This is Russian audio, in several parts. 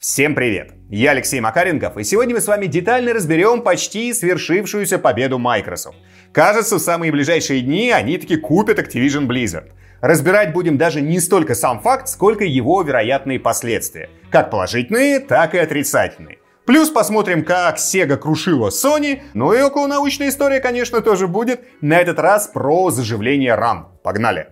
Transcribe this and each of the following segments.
Всем привет! Я Алексей Макаренков, и сегодня мы с вами детально разберем почти свершившуюся победу Microsoft. Кажется, в самые ближайшие дни они таки купят Activision Blizzard. Разбирать будем даже не столько сам факт, сколько его вероятные последствия. Как положительные, так и отрицательные. Плюс посмотрим, как Sega крушила Sony. Ну и околонаучная история, конечно, тоже будет. На этот раз про заживление RAM. Погнали!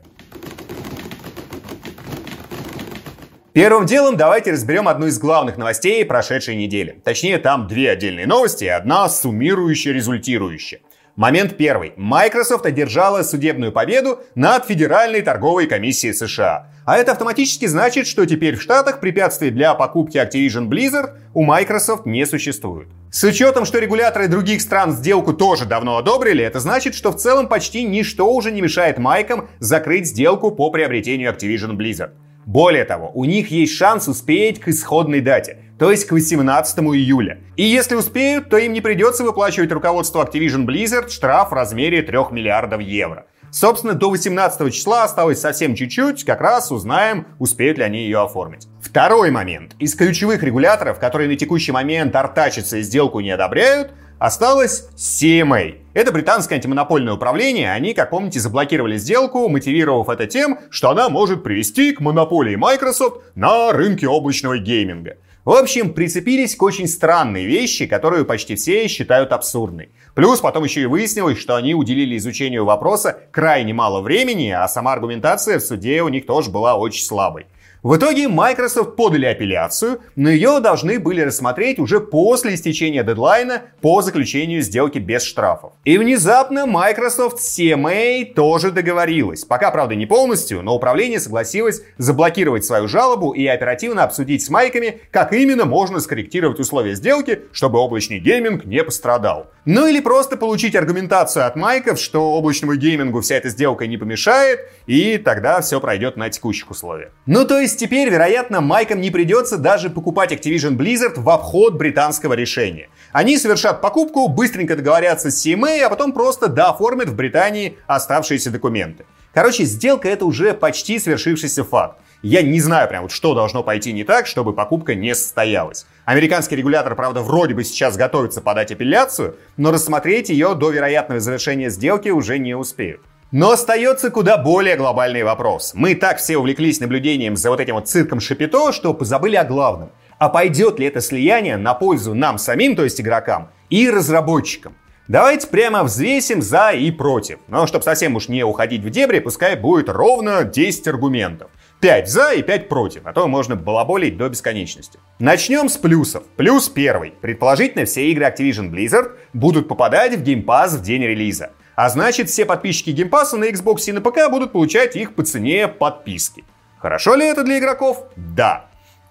Первым делом давайте разберем одну из главных новостей прошедшей недели. Точнее, там две отдельные новости и одна суммирующая, результирующая. Момент первый. Microsoft одержала судебную победу над Федеральной торговой комиссией США. А это автоматически значит, что теперь в Штатах препятствий для покупки Activision Blizzard у Microsoft не существует. С учетом, что регуляторы других стран сделку тоже давно одобрили, это значит, что в целом почти ничто уже не мешает Майкам закрыть сделку по приобретению Activision Blizzard. Более того, у них есть шанс успеть к исходной дате, то есть к 18 июля. И если успеют, то им не придется выплачивать руководству Activision Blizzard штраф в размере 3 миллиардов евро. Собственно, до 18 числа осталось совсем чуть-чуть, как раз узнаем, успеют ли они ее оформить. Второй момент. Из ключевых регуляторов, которые на текущий момент артачатся и сделку не одобряют, Осталось CMA. Это британское антимонопольное управление. Они, как помните, заблокировали сделку, мотивировав это тем, что она может привести к монополии Microsoft на рынке облачного гейминга. В общем, прицепились к очень странной вещи, которую почти все считают абсурдной. Плюс потом еще и выяснилось, что они уделили изучению вопроса крайне мало времени, а сама аргументация в суде у них тоже была очень слабой. В итоге Microsoft подали апелляцию, но ее должны были рассмотреть уже после истечения дедлайна по заключению сделки без штрафов. И внезапно Microsoft CMA тоже договорилась. Пока, правда, не полностью, но управление согласилось заблокировать свою жалобу и оперативно обсудить с майками, как именно можно скорректировать условия сделки, чтобы облачный гейминг не пострадал. Ну или просто получить аргументацию от майков, что облачному геймингу вся эта сделка не помешает, и тогда все пройдет на текущих условиях. Ну то есть теперь, вероятно, майкам не придется даже покупать Activision Blizzard в обход британского решения. Они совершат покупку, быстренько договорятся с CMA, а потом просто дооформят в Британии оставшиеся документы. Короче, сделка это уже почти свершившийся факт. Я не знаю прям вот что должно пойти не так, чтобы покупка не состоялась. Американский регулятор, правда, вроде бы сейчас готовится подать апелляцию, но рассмотреть ее до вероятного завершения сделки уже не успеют. Но остается куда более глобальный вопрос. Мы так все увлеклись наблюдением за вот этим вот цирком Шапито, что позабыли о главном. А пойдет ли это слияние на пользу нам самим, то есть игрокам, и разработчикам? Давайте прямо взвесим за и против. Но чтобы совсем уж не уходить в дебри, пускай будет ровно 10 аргументов. 5 за и 5 против, а то можно балаболить до бесконечности. Начнем с плюсов. Плюс первый. Предположительно, все игры Activision Blizzard будут попадать в Game Pass в день релиза. А значит, все подписчики Pass на Xbox и на ПК будут получать их по цене подписки. Хорошо ли это для игроков? Да.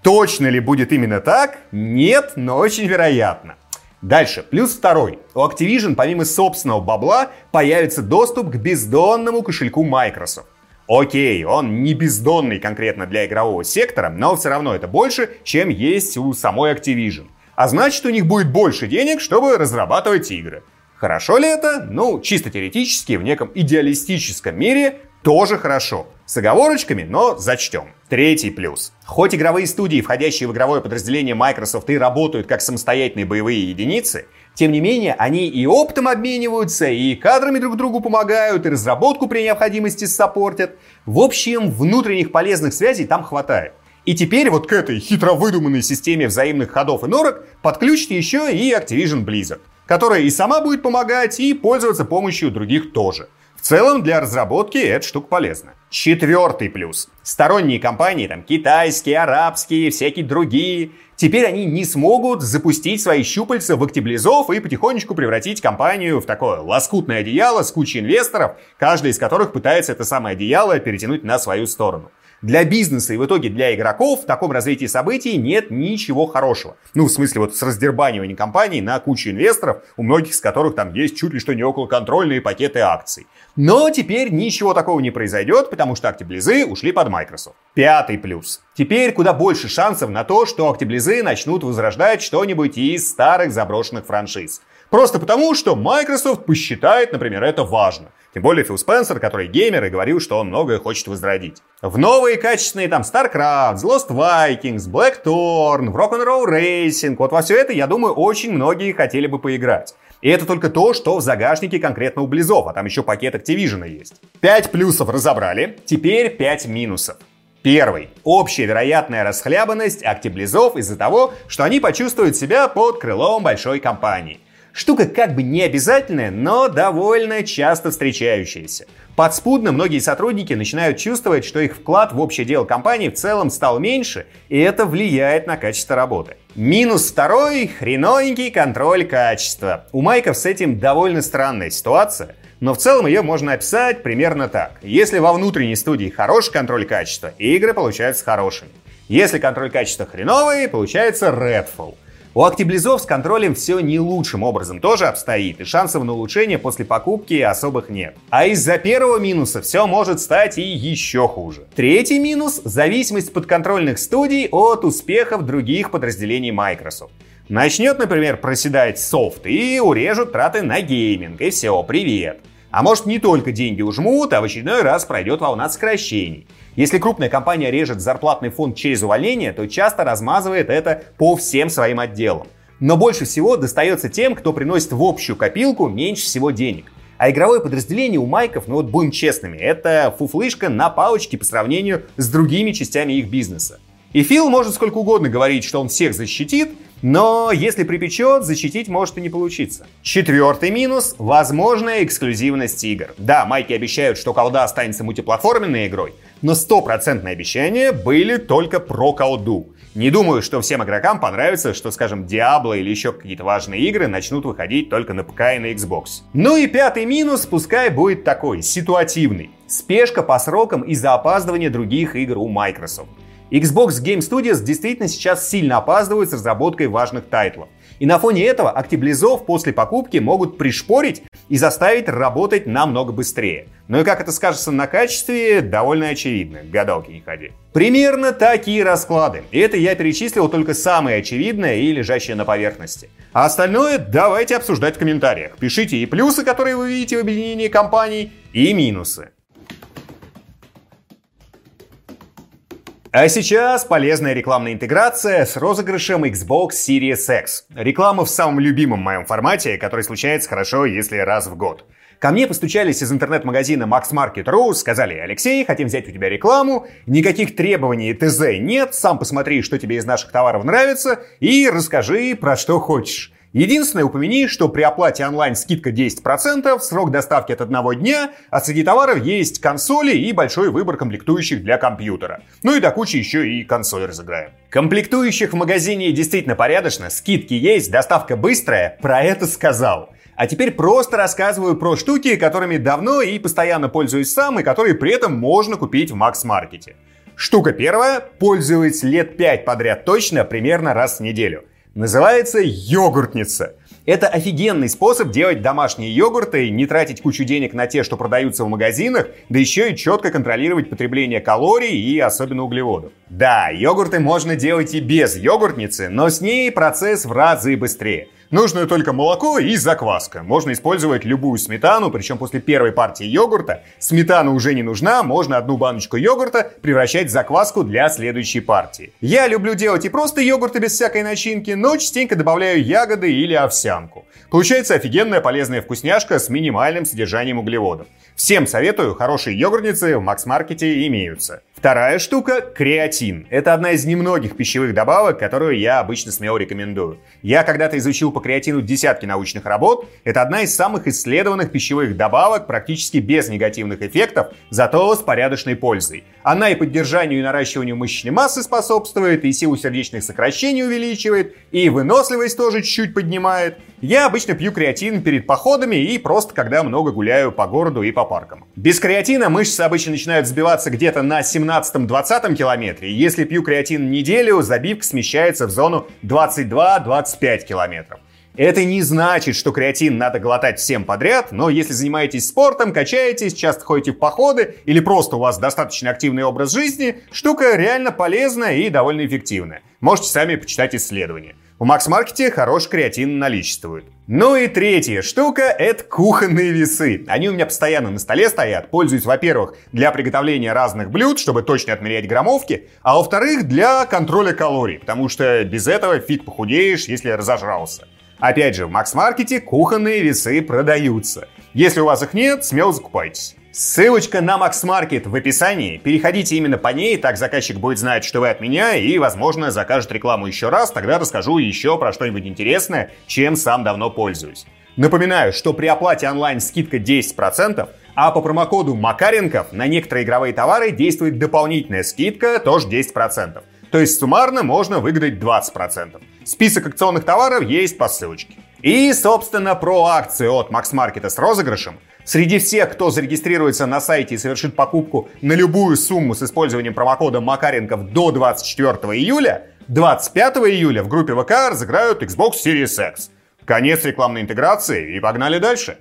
Точно ли будет именно так? Нет, но очень вероятно. Дальше, плюс второй. У Activision помимо собственного бабла появится доступ к бездонному кошельку Microsoft. Окей, он не бездонный конкретно для игрового сектора, но все равно это больше, чем есть у самой Activision. А значит, у них будет больше денег, чтобы разрабатывать игры. Хорошо ли это? Ну, чисто теоретически, в неком идеалистическом мире тоже хорошо. С оговорочками, но зачтем. Третий плюс. Хоть игровые студии, входящие в игровое подразделение Microsoft, и работают как самостоятельные боевые единицы, тем не менее, они и оптом обмениваются, и кадрами друг другу помогают, и разработку при необходимости саппортят. В общем, внутренних полезных связей там хватает. И теперь вот к этой хитро выдуманной системе взаимных ходов и норок подключите еще и Activision Blizzard, которая и сама будет помогать, и пользоваться помощью других тоже. В целом для разработки эта штука полезна. Четвертый плюс. Сторонние компании, там китайские, арабские, всякие другие, теперь они не смогут запустить свои щупальца в октеблизов и потихонечку превратить компанию в такое лоскутное одеяло с кучей инвесторов, каждый из которых пытается это самое одеяло перетянуть на свою сторону. Для бизнеса и в итоге для игроков в таком развитии событий нет ничего хорошего. Ну, в смысле, вот с раздербаниванием компаний на кучу инвесторов, у многих из которых там есть чуть ли что не около контрольные пакеты акций. Но теперь ничего такого не произойдет, потому что Актиблизы ушли под Microsoft. Пятый плюс. Теперь куда больше шансов на то, что Актиблизы начнут возрождать что-нибудь из старых заброшенных франшиз. Просто потому, что Microsoft посчитает, например, это важно. Тем более Фил Спенсер, который геймер и говорил, что он многое хочет возродить. В новые качественные там StarCraft, Lost Vikings, Blackthorn, в Rock'n'Roll Racing, вот во все это, я думаю, очень многие хотели бы поиграть. И это только то, что в загашнике конкретно у Близов, а там еще пакет Activision есть. 5 плюсов разобрали, теперь 5 минусов. Первый. Общая вероятная расхлябанность актиблизов из-за того, что они почувствуют себя под крылом большой компании. Штука как бы не обязательная, но довольно часто встречающаяся. Подспудно многие сотрудники начинают чувствовать, что их вклад в общее дело компании в целом стал меньше, и это влияет на качество работы. Минус второй – хреновенький контроль качества. У майков с этим довольно странная ситуация, но в целом ее можно описать примерно так. Если во внутренней студии хороший контроль качества, игры получаются хорошими. Если контроль качества хреновый, получается Redfall – у актиблизов с контролем все не лучшим образом тоже обстоит, и шансов на улучшение после покупки особых нет. А из-за первого минуса все может стать и еще хуже. Третий минус – зависимость подконтрольных студий от успехов других подразделений Microsoft. Начнет, например, проседать софт и урежут траты на гейминг, и все, привет. А может не только деньги ужмут, а в очередной раз пройдет волна сокращений. Если крупная компания режет зарплатный фонд через увольнение, то часто размазывает это по всем своим отделам. Но больше всего достается тем, кто приносит в общую копилку меньше всего денег. А игровое подразделение у майков, ну вот будем честными, это фуфлышка на палочке по сравнению с другими частями их бизнеса. И Фил может сколько угодно говорить, что он всех защитит, но если припечет, защитить может и не получиться. Четвертый минус – возможная эксклюзивность игр. Да, майки обещают, что колда останется мультиплатформенной игрой, но стопроцентные обещания были только про колду. Не думаю, что всем игрокам понравится, что, скажем, Diablo или еще какие-то важные игры начнут выходить только на ПК и на Xbox. Ну и пятый минус пускай будет такой, ситуативный. Спешка по срокам из-за опаздывания других игр у Microsoft. Xbox Game Studios действительно сейчас сильно опаздывают с разработкой важных тайтлов. И на фоне этого актиблизов после покупки могут пришпорить и заставить работать намного быстрее. Ну и как это скажется на качестве, довольно очевидно, гадалки не ходи. Примерно такие расклады. И это я перечислил только самое очевидное и лежащее на поверхности. А остальное давайте обсуждать в комментариях. Пишите и плюсы, которые вы видите в объединении компаний, и минусы. А сейчас полезная рекламная интеграция с розыгрышем Xbox Series X. Реклама в самом любимом моем формате, который случается хорошо, если раз в год. Ко мне постучались из интернет-магазина Max Market.ru, сказали, Алексей, хотим взять у тебя рекламу, никаких требований ТЗ нет, сам посмотри, что тебе из наших товаров нравится, и расскажи, про что хочешь. Единственное, упомяни, что при оплате онлайн скидка 10%, срок доставки от одного дня, а среди товаров есть консоли и большой выбор комплектующих для компьютера. Ну и до кучи еще и консоль разыграем. Комплектующих в магазине действительно порядочно, скидки есть, доставка быстрая, про это сказал. А теперь просто рассказываю про штуки, которыми давно и постоянно пользуюсь сам, и которые при этом можно купить в Макс-маркете. Штука первая, пользуюсь лет 5 подряд точно, примерно раз в неделю – Называется йогуртница. Это офигенный способ делать домашние йогурты, не тратить кучу денег на те, что продаются в магазинах, да еще и четко контролировать потребление калорий и особенно углеводов. Да, йогурты можно делать и без йогуртницы, но с ней процесс в разы быстрее. Нужно только молоко и закваска. Можно использовать любую сметану, причем после первой партии йогурта сметана уже не нужна, можно одну баночку йогурта превращать в закваску для следующей партии. Я люблю делать и просто йогурты без всякой начинки, но частенько добавляю ягоды или овсянку. Получается офигенная полезная вкусняшка с минимальным содержанием углеводов. Всем советую, хорошие йогуртницы в Макс-маркете имеются. Вторая штука – креатин. Это одна из немногих пищевых добавок, которую я обычно смело рекомендую. Я когда-то изучил по креатину десятки научных работ. Это одна из самых исследованных пищевых добавок, практически без негативных эффектов, зато с порядочной пользой. Она и поддержанию и наращиванию мышечной массы способствует, и силу сердечных сокращений увеличивает, и выносливость тоже чуть-чуть поднимает. Я обычно пью креатин перед походами и просто когда много гуляю по городу и по паркам. Без креатина мышцы обычно начинают сбиваться где-то на 17-20 километре. Если пью креатин неделю, забивка смещается в зону 22-25 километров. Это не значит, что креатин надо глотать всем подряд, но если занимаетесь спортом, качаетесь, часто ходите в походы или просто у вас достаточно активный образ жизни, штука реально полезная и довольно эффективная. Можете сами почитать исследования. В Макс-маркете хороший креатин наличествует. Ну и третья штука — это кухонные весы. Они у меня постоянно на столе стоят. Пользуюсь, во-первых, для приготовления разных блюд, чтобы точно отмерять граммовки, а во-вторых, для контроля калорий, потому что без этого фиг похудеешь, если разожрался. Опять же, в Макс-маркете кухонные весы продаются. Если у вас их нет, смело закупайтесь. Ссылочка на Max Market в описании. Переходите именно по ней, так заказчик будет знать, что вы от меня, и, возможно, закажет рекламу еще раз, тогда расскажу еще про что-нибудь интересное, чем сам давно пользуюсь. Напоминаю, что при оплате онлайн скидка 10%, а по промокоду Макаренков на некоторые игровые товары действует дополнительная скидка, тоже 10%. То есть суммарно можно выиграть 20%. Список акционных товаров есть по ссылочке. И, собственно, про акцию от Max Market с розыгрышем. Среди всех, кто зарегистрируется на сайте и совершит покупку на любую сумму с использованием промокода Макаренков до 24 июля, 25 июля в группе ВК разыграют Xbox Series X. Конец рекламной интеграции и погнали дальше.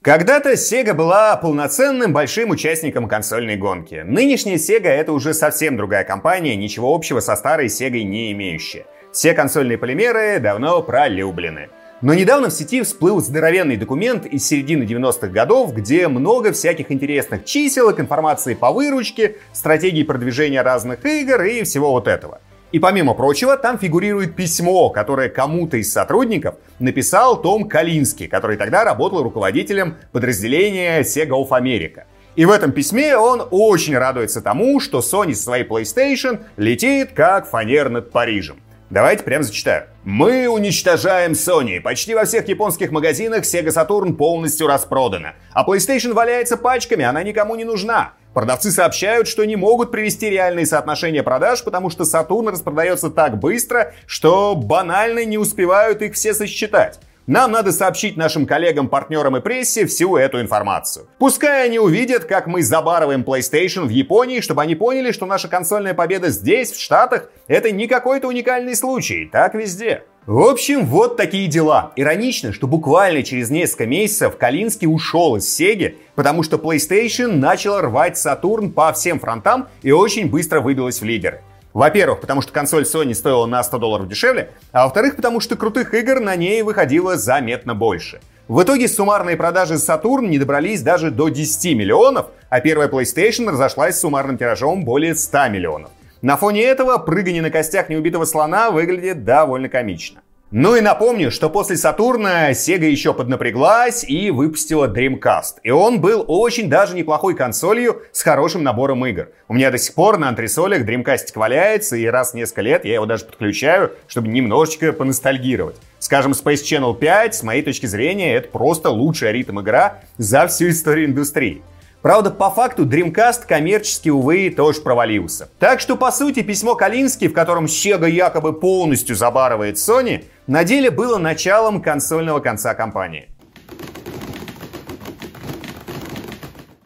Когда-то Sega была полноценным большим участником консольной гонки. Нынешняя Sega это уже совсем другая компания, ничего общего со старой Sega не имеющая. Все консольные полимеры давно пролюблены. Но недавно в сети всплыл здоровенный документ из середины 90-х годов, где много всяких интересных чиселок, информации по выручке, стратегии продвижения разных игр и всего вот этого. И помимо прочего, там фигурирует письмо, которое кому-то из сотрудников написал Том Калинский, который тогда работал руководителем подразделения Sega of America. И в этом письме он очень радуется тому, что Sony со своей PlayStation летит как фанер над Парижем. Давайте прям зачитаю. Мы уничтожаем Sony. Почти во всех японских магазинах Sega Saturn полностью распродана. А PlayStation валяется пачками, она никому не нужна. Продавцы сообщают, что не могут привести реальные соотношения продаж, потому что Saturn распродается так быстро, что банально не успевают их все сосчитать. Нам надо сообщить нашим коллегам, партнерам и прессе всю эту информацию. Пускай они увидят, как мы забарываем PlayStation в Японии, чтобы они поняли, что наша консольная победа здесь, в Штатах, это не какой-то уникальный случай, так везде. В общем, вот такие дела. Иронично, что буквально через несколько месяцев Калинский ушел из Sega, потому что PlayStation начала рвать Saturn по всем фронтам и очень быстро выбилась в лидеры. Во-первых, потому что консоль Sony стоила на 100 долларов дешевле, а во-вторых, потому что крутых игр на ней выходило заметно больше. В итоге суммарные продажи Saturn не добрались даже до 10 миллионов, а первая PlayStation разошлась с суммарным тиражом более 100 миллионов. На фоне этого прыгание на костях неубитого слона выглядит довольно комично. Ну и напомню, что после Сатурна Sega еще поднапряглась и выпустила Dreamcast. И он был очень даже неплохой консолью с хорошим набором игр. У меня до сих пор на антресолях Dreamcast валяется, и раз в несколько лет я его даже подключаю, чтобы немножечко поностальгировать. Скажем, Space Channel 5, с моей точки зрения, это просто лучшая ритм игра за всю историю индустрии. Правда, по факту Dreamcast коммерчески, увы, тоже провалился. Так что, по сути, письмо Калински, в котором Sega якобы полностью забарывает Sony, на деле было началом консольного конца компании.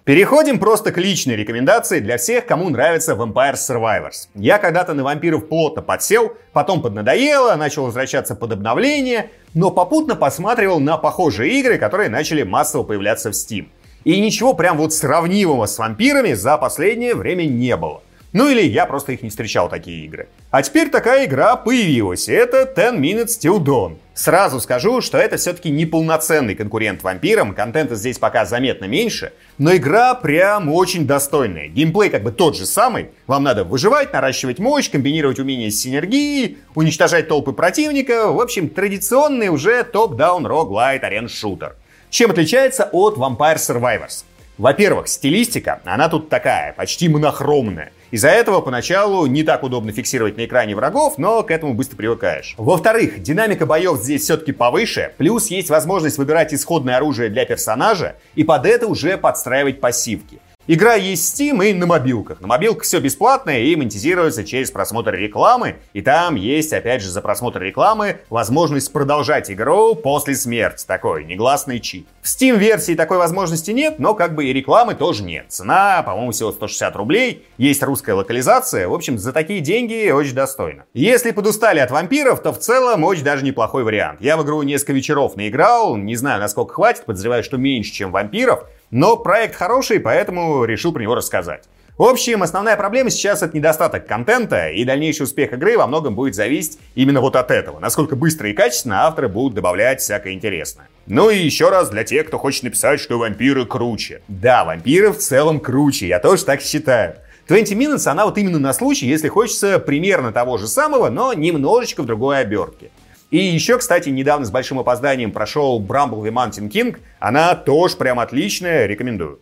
Переходим просто к личной рекомендации для всех, кому нравится Vampire Survivors. Я когда-то на вампиров плотно подсел, потом поднадоело, начал возвращаться под обновление, но попутно посматривал на похожие игры, которые начали массово появляться в Steam. И ничего прям вот сравнимого с вампирами за последнее время не было. Ну или я просто их не встречал, такие игры. А теперь такая игра появилась, это 10 Minutes Till Dawn. Сразу скажу, что это все-таки не полноценный конкурент вампирам, контента здесь пока заметно меньше, но игра прям очень достойная. Геймплей как бы тот же самый, вам надо выживать, наращивать мощь, комбинировать умения с синергией, уничтожать толпы противника, в общем, традиционный уже топ-даун роглайт арен шутер. Чем отличается от Vampire Survivors? Во-первых, стилистика, она тут такая, почти монохромная. Из-за этого поначалу не так удобно фиксировать на экране врагов, но к этому быстро привыкаешь. Во-вторых, динамика боев здесь все-таки повыше, плюс есть возможность выбирать исходное оружие для персонажа и под это уже подстраивать пассивки. Игра есть Steam и на мобилках. На мобилках все бесплатное и монетизируется через просмотр рекламы. И там есть, опять же, за просмотр рекламы возможность продолжать игру после смерти. Такой негласный чит. В Steam версии такой возможности нет, но как бы и рекламы тоже нет. Цена, по-моему, всего 160 рублей. Есть русская локализация. В общем, за такие деньги очень достойно. Если подустали от вампиров, то в целом очень даже неплохой вариант. Я в игру несколько вечеров наиграл. Не знаю, насколько хватит. Подозреваю, что меньше, чем вампиров. Но проект хороший, поэтому решил про него рассказать. В общем, основная проблема сейчас это недостаток контента, и дальнейший успех игры во многом будет зависеть именно вот от этого, насколько быстро и качественно авторы будут добавлять всякое интересное. Ну и еще раз для тех, кто хочет написать, что вампиры круче. Да, вампиры в целом круче, я тоже так считаю. 20 Minutes, она вот именно на случай, если хочется примерно того же самого, но немножечко в другой обертке. И еще, кстати, недавно с большим опозданием прошел Bramble the Mountain King. Она тоже прям отличная, рекомендую.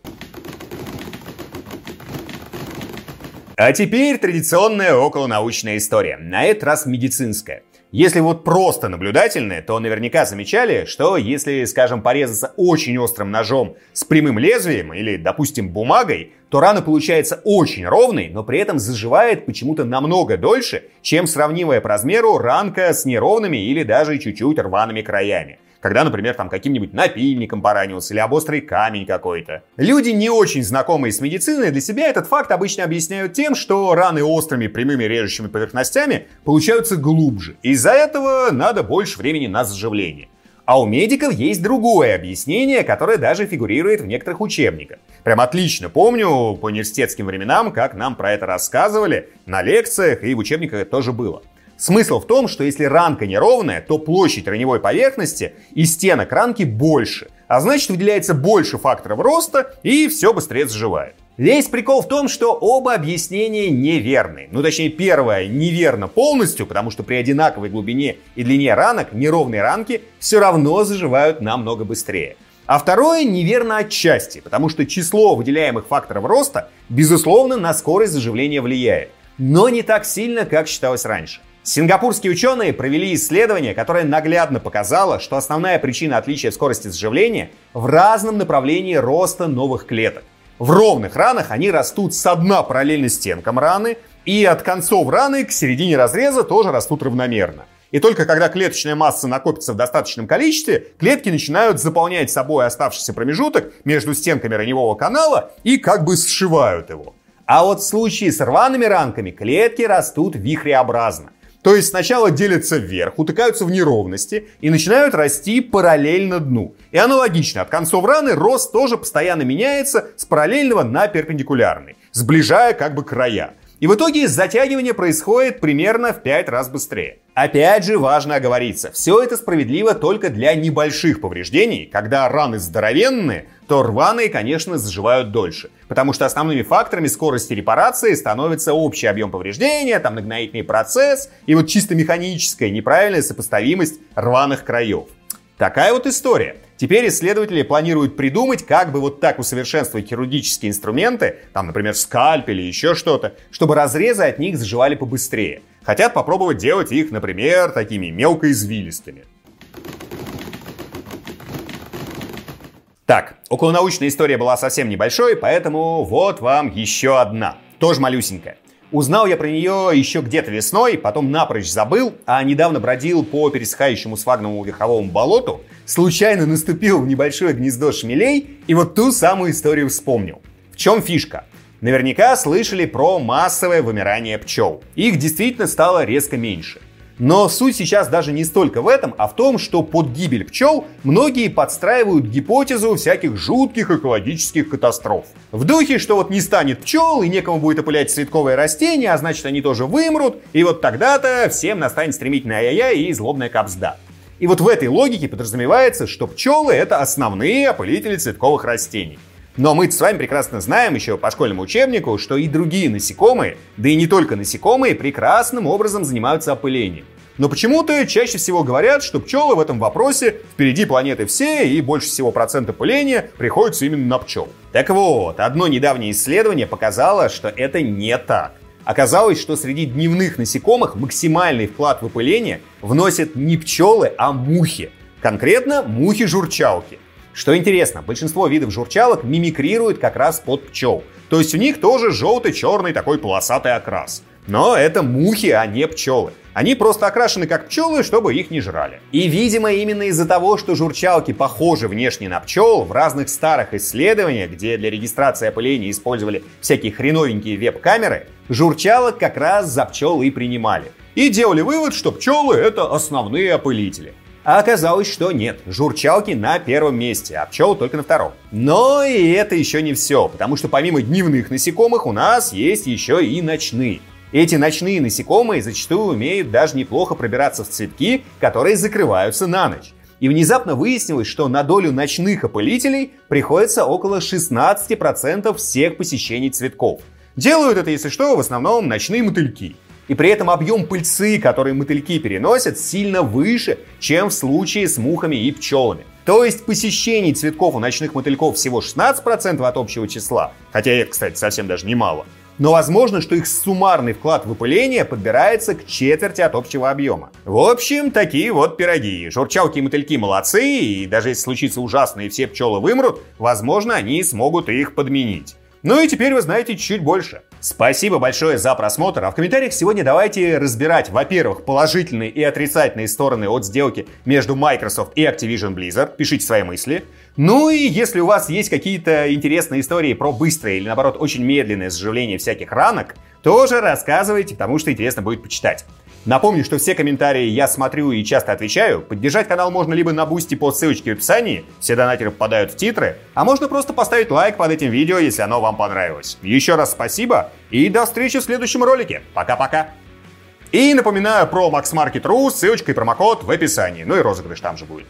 А теперь традиционная околонаучная история, на этот раз медицинская. Если вот просто наблюдательные, то наверняка замечали, что если, скажем, порезаться очень острым ножом с прямым лезвием или, допустим, бумагой, то рана получается очень ровной, но при этом заживает почему-то намного дольше, чем сравнимая по размеру ранка с неровными или даже чуть-чуть рваными краями когда, например, там каким-нибудь напильником поранился или об острый камень какой-то. Люди, не очень знакомые с медициной, для себя этот факт обычно объясняют тем, что раны острыми прямыми режущими поверхностями получаются глубже. Из-за этого надо больше времени на заживление. А у медиков есть другое объяснение, которое даже фигурирует в некоторых учебниках. Прям отлично помню по университетским временам, как нам про это рассказывали на лекциях, и в учебниках это тоже было. Смысл в том, что если ранка неровная, то площадь раневой поверхности и стенок ранки больше, а значит выделяется больше факторов роста и все быстрее заживает. Весь прикол в том, что оба объяснения неверны. Ну, точнее, первое неверно полностью, потому что при одинаковой глубине и длине ранок неровные ранки все равно заживают намного быстрее. А второе неверно отчасти, потому что число выделяемых факторов роста, безусловно, на скорость заживления влияет. Но не так сильно, как считалось раньше. Сингапурские ученые провели исследование, которое наглядно показало, что основная причина отличия скорости заживления в разном направлении роста новых клеток. В ровных ранах они растут с дна параллельно стенкам раны, и от концов раны к середине разреза тоже растут равномерно. И только когда клеточная масса накопится в достаточном количестве, клетки начинают заполнять собой оставшийся промежуток между стенками раневого канала и как бы сшивают его. А вот в случае с рваными ранками клетки растут вихреобразно. То есть сначала делятся вверх, утыкаются в неровности и начинают расти параллельно дну. И аналогично, от концов раны рост тоже постоянно меняется с параллельного на перпендикулярный, сближая как бы края. И в итоге затягивание происходит примерно в 5 раз быстрее. Опять же важно оговориться, все это справедливо только для небольших повреждений, когда раны здоровенные, то рваные, конечно, заживают дольше. Потому что основными факторами скорости репарации становится общий объем повреждения, там нагноительный процесс и вот чисто механическая неправильная сопоставимость рваных краев. Такая вот история. Теперь исследователи планируют придумать, как бы вот так усовершенствовать хирургические инструменты, там, например, скальпель или еще что-то, чтобы разрезы от них заживали побыстрее. Хотят попробовать делать их, например, такими мелкоизвилистыми. Так, околонаучная история была совсем небольшой, поэтому вот вам еще одна. Тоже малюсенькая. Узнал я про нее еще где-то весной, потом напрочь забыл, а недавно бродил по пересыхающему сфагновому веховому болоту, случайно наступил в небольшое гнездо шмелей и вот ту самую историю вспомнил. В чем фишка? Наверняка слышали про массовое вымирание пчел. Их действительно стало резко меньше. Но суть сейчас даже не столько в этом, а в том, что под гибель пчел многие подстраивают гипотезу всяких жутких экологических катастроф. В духе, что вот не станет пчел и некому будет опылять цветковые растения, а значит они тоже вымрут, и вот тогда-то всем настанет стремительная ай-яй и злобная капсда. И вот в этой логике подразумевается, что пчелы это основные опылители цветковых растений. Но мы с вами прекрасно знаем еще по школьному учебнику, что и другие насекомые, да и не только насекомые, прекрасным образом занимаются опылением. Но почему-то чаще всего говорят, что пчелы в этом вопросе впереди планеты все, и больше всего процента пыления приходится именно на пчел. Так вот, одно недавнее исследование показало, что это не так. Оказалось, что среди дневных насекомых максимальный вклад в опыление вносят не пчелы, а мухи. Конкретно мухи-журчалки. Что интересно, большинство видов журчалок мимикрируют как раз под пчел. То есть у них тоже желтый-черный такой полосатый окрас. Но это мухи, а не пчелы. Они просто окрашены как пчелы, чтобы их не жрали. И, видимо, именно из-за того, что журчалки похожи внешне на пчел, в разных старых исследованиях, где для регистрации опыления использовали всякие хреновенькие веб-камеры, журчалок как раз за пчел и принимали. И делали вывод, что пчелы это основные опылители. А оказалось, что нет. Журчалки на первом месте, а пчел только на втором. Но и это еще не все, потому что помимо дневных насекомых у нас есть еще и ночные. Эти ночные насекомые зачастую умеют даже неплохо пробираться в цветки, которые закрываются на ночь. И внезапно выяснилось, что на долю ночных опылителей приходится около 16% всех посещений цветков. Делают это, если что, в основном ночные мотыльки. И при этом объем пыльцы, который мотыльки переносят, сильно выше, чем в случае с мухами и пчелами. То есть посещений цветков у ночных мотыльков всего 16% от общего числа, хотя это, кстати, совсем даже немало но возможно, что их суммарный вклад в выпыление подбирается к четверти от общего объема. В общем, такие вот пироги. Журчалки и мотыльки молодцы, и даже если случится ужасно и все пчелы вымрут, возможно, они смогут их подменить. Ну и теперь вы знаете чуть больше. Спасибо большое за просмотр. А в комментариях сегодня давайте разбирать, во-первых, положительные и отрицательные стороны от сделки между Microsoft и Activision Blizzard. Пишите свои мысли. Ну и если у вас есть какие-то интересные истории про быстрое или наоборот очень медленное заживление всяких ранок, тоже рассказывайте, потому что интересно будет почитать. Напомню, что все комментарии я смотрю и часто отвечаю. Поддержать канал можно либо на бусте по ссылочке в описании, все донатеры попадают в титры, а можно просто поставить лайк под этим видео, если оно вам понравилось. Еще раз спасибо и до встречи в следующем ролике. Пока-пока. И напоминаю про MaxMarket.ru, ссылочка и промокод в описании. Ну и розыгрыш там же будет.